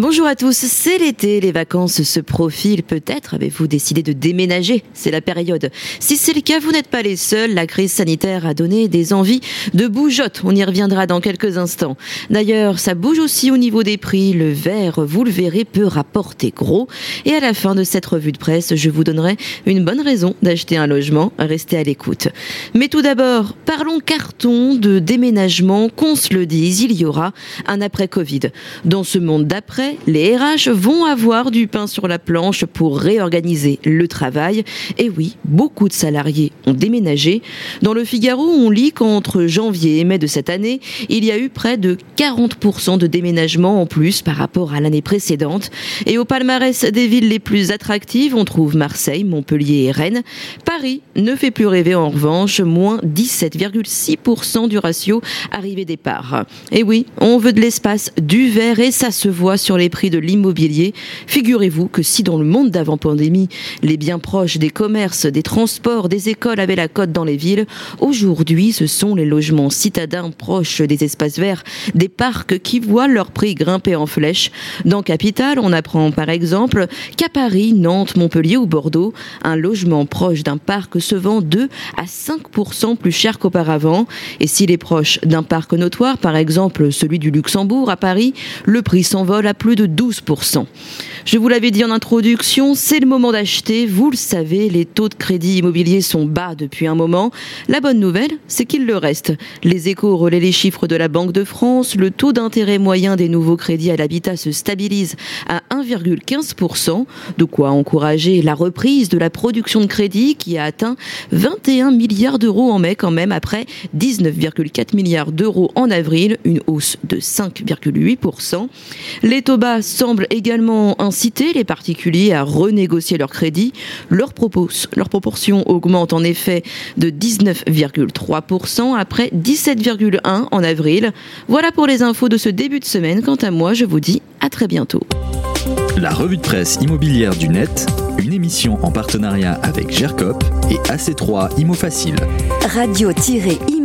Bonjour à tous, c'est l'été, les vacances se profilent. Peut-être avez-vous décidé de déménager, c'est la période. Si c'est le cas, vous n'êtes pas les seuls. La crise sanitaire a donné des envies de bougeotte. On y reviendra dans quelques instants. D'ailleurs, ça bouge aussi au niveau des prix. Le verre, vous le verrez, peut rapporter gros. Et à la fin de cette revue de presse, je vous donnerai une bonne raison d'acheter un logement. Restez à l'écoute. Mais tout d'abord, parlons carton de déménagement. Qu'on se le dise, il y aura un après-Covid. Dans ce monde d'après, les RH vont avoir du pain sur la planche pour réorganiser le travail. Et oui, beaucoup de salariés ont déménagé. Dans le Figaro, on lit qu'entre janvier et mai de cette année, il y a eu près de 40% de déménagements en plus par rapport à l'année précédente. Et au palmarès des villes les plus attractives, on trouve Marseille, Montpellier et Rennes. Paris ne fait plus rêver en revanche, moins 17,6% du ratio arrivée-départ. Et oui, on veut de l'espace, du verre et ça se voit sur les prix de l'immobilier. Figurez-vous que si dans le monde d'avant-pandémie, les biens proches des commerces, des transports, des écoles avaient la cote dans les villes, aujourd'hui ce sont les logements citadins proches des espaces verts, des parcs qui voient leur prix grimper en flèche. Dans Capitale, on apprend par exemple qu'à Paris, Nantes, Montpellier ou Bordeaux, un logement proche d'un parc se vend 2 à 5% plus cher qu'auparavant. Et s'il est proche d'un parc notoire, par exemple celui du Luxembourg à Paris, le prix s'envole à plus de 12%. Je vous l'avais dit en introduction, c'est le moment d'acheter. Vous le savez, les taux de crédit immobilier sont bas depuis un moment. La bonne nouvelle, c'est qu'il le reste. Les échos relaient les chiffres de la Banque de France. Le taux d'intérêt moyen des nouveaux crédits à l'habitat se stabilise à 1,15%. De quoi encourager la reprise de la production de crédit qui a atteint 21 milliards d'euros en mai quand même après 19,4 milliards d'euros en avril, une hausse de 5,8%. Les taux bas semblent également inciter les particuliers à renégocier leur crédit. Leur, leur proportion augmente en effet de 19,3% après 17,1% en avril. Voilà pour les infos de ce début de semaine. Quant à moi, je vous dis à très bientôt. La revue de presse immobilière du net, une émission en partenariat avec GERCOP et AC3 Imo Facile. Radio-imo.fr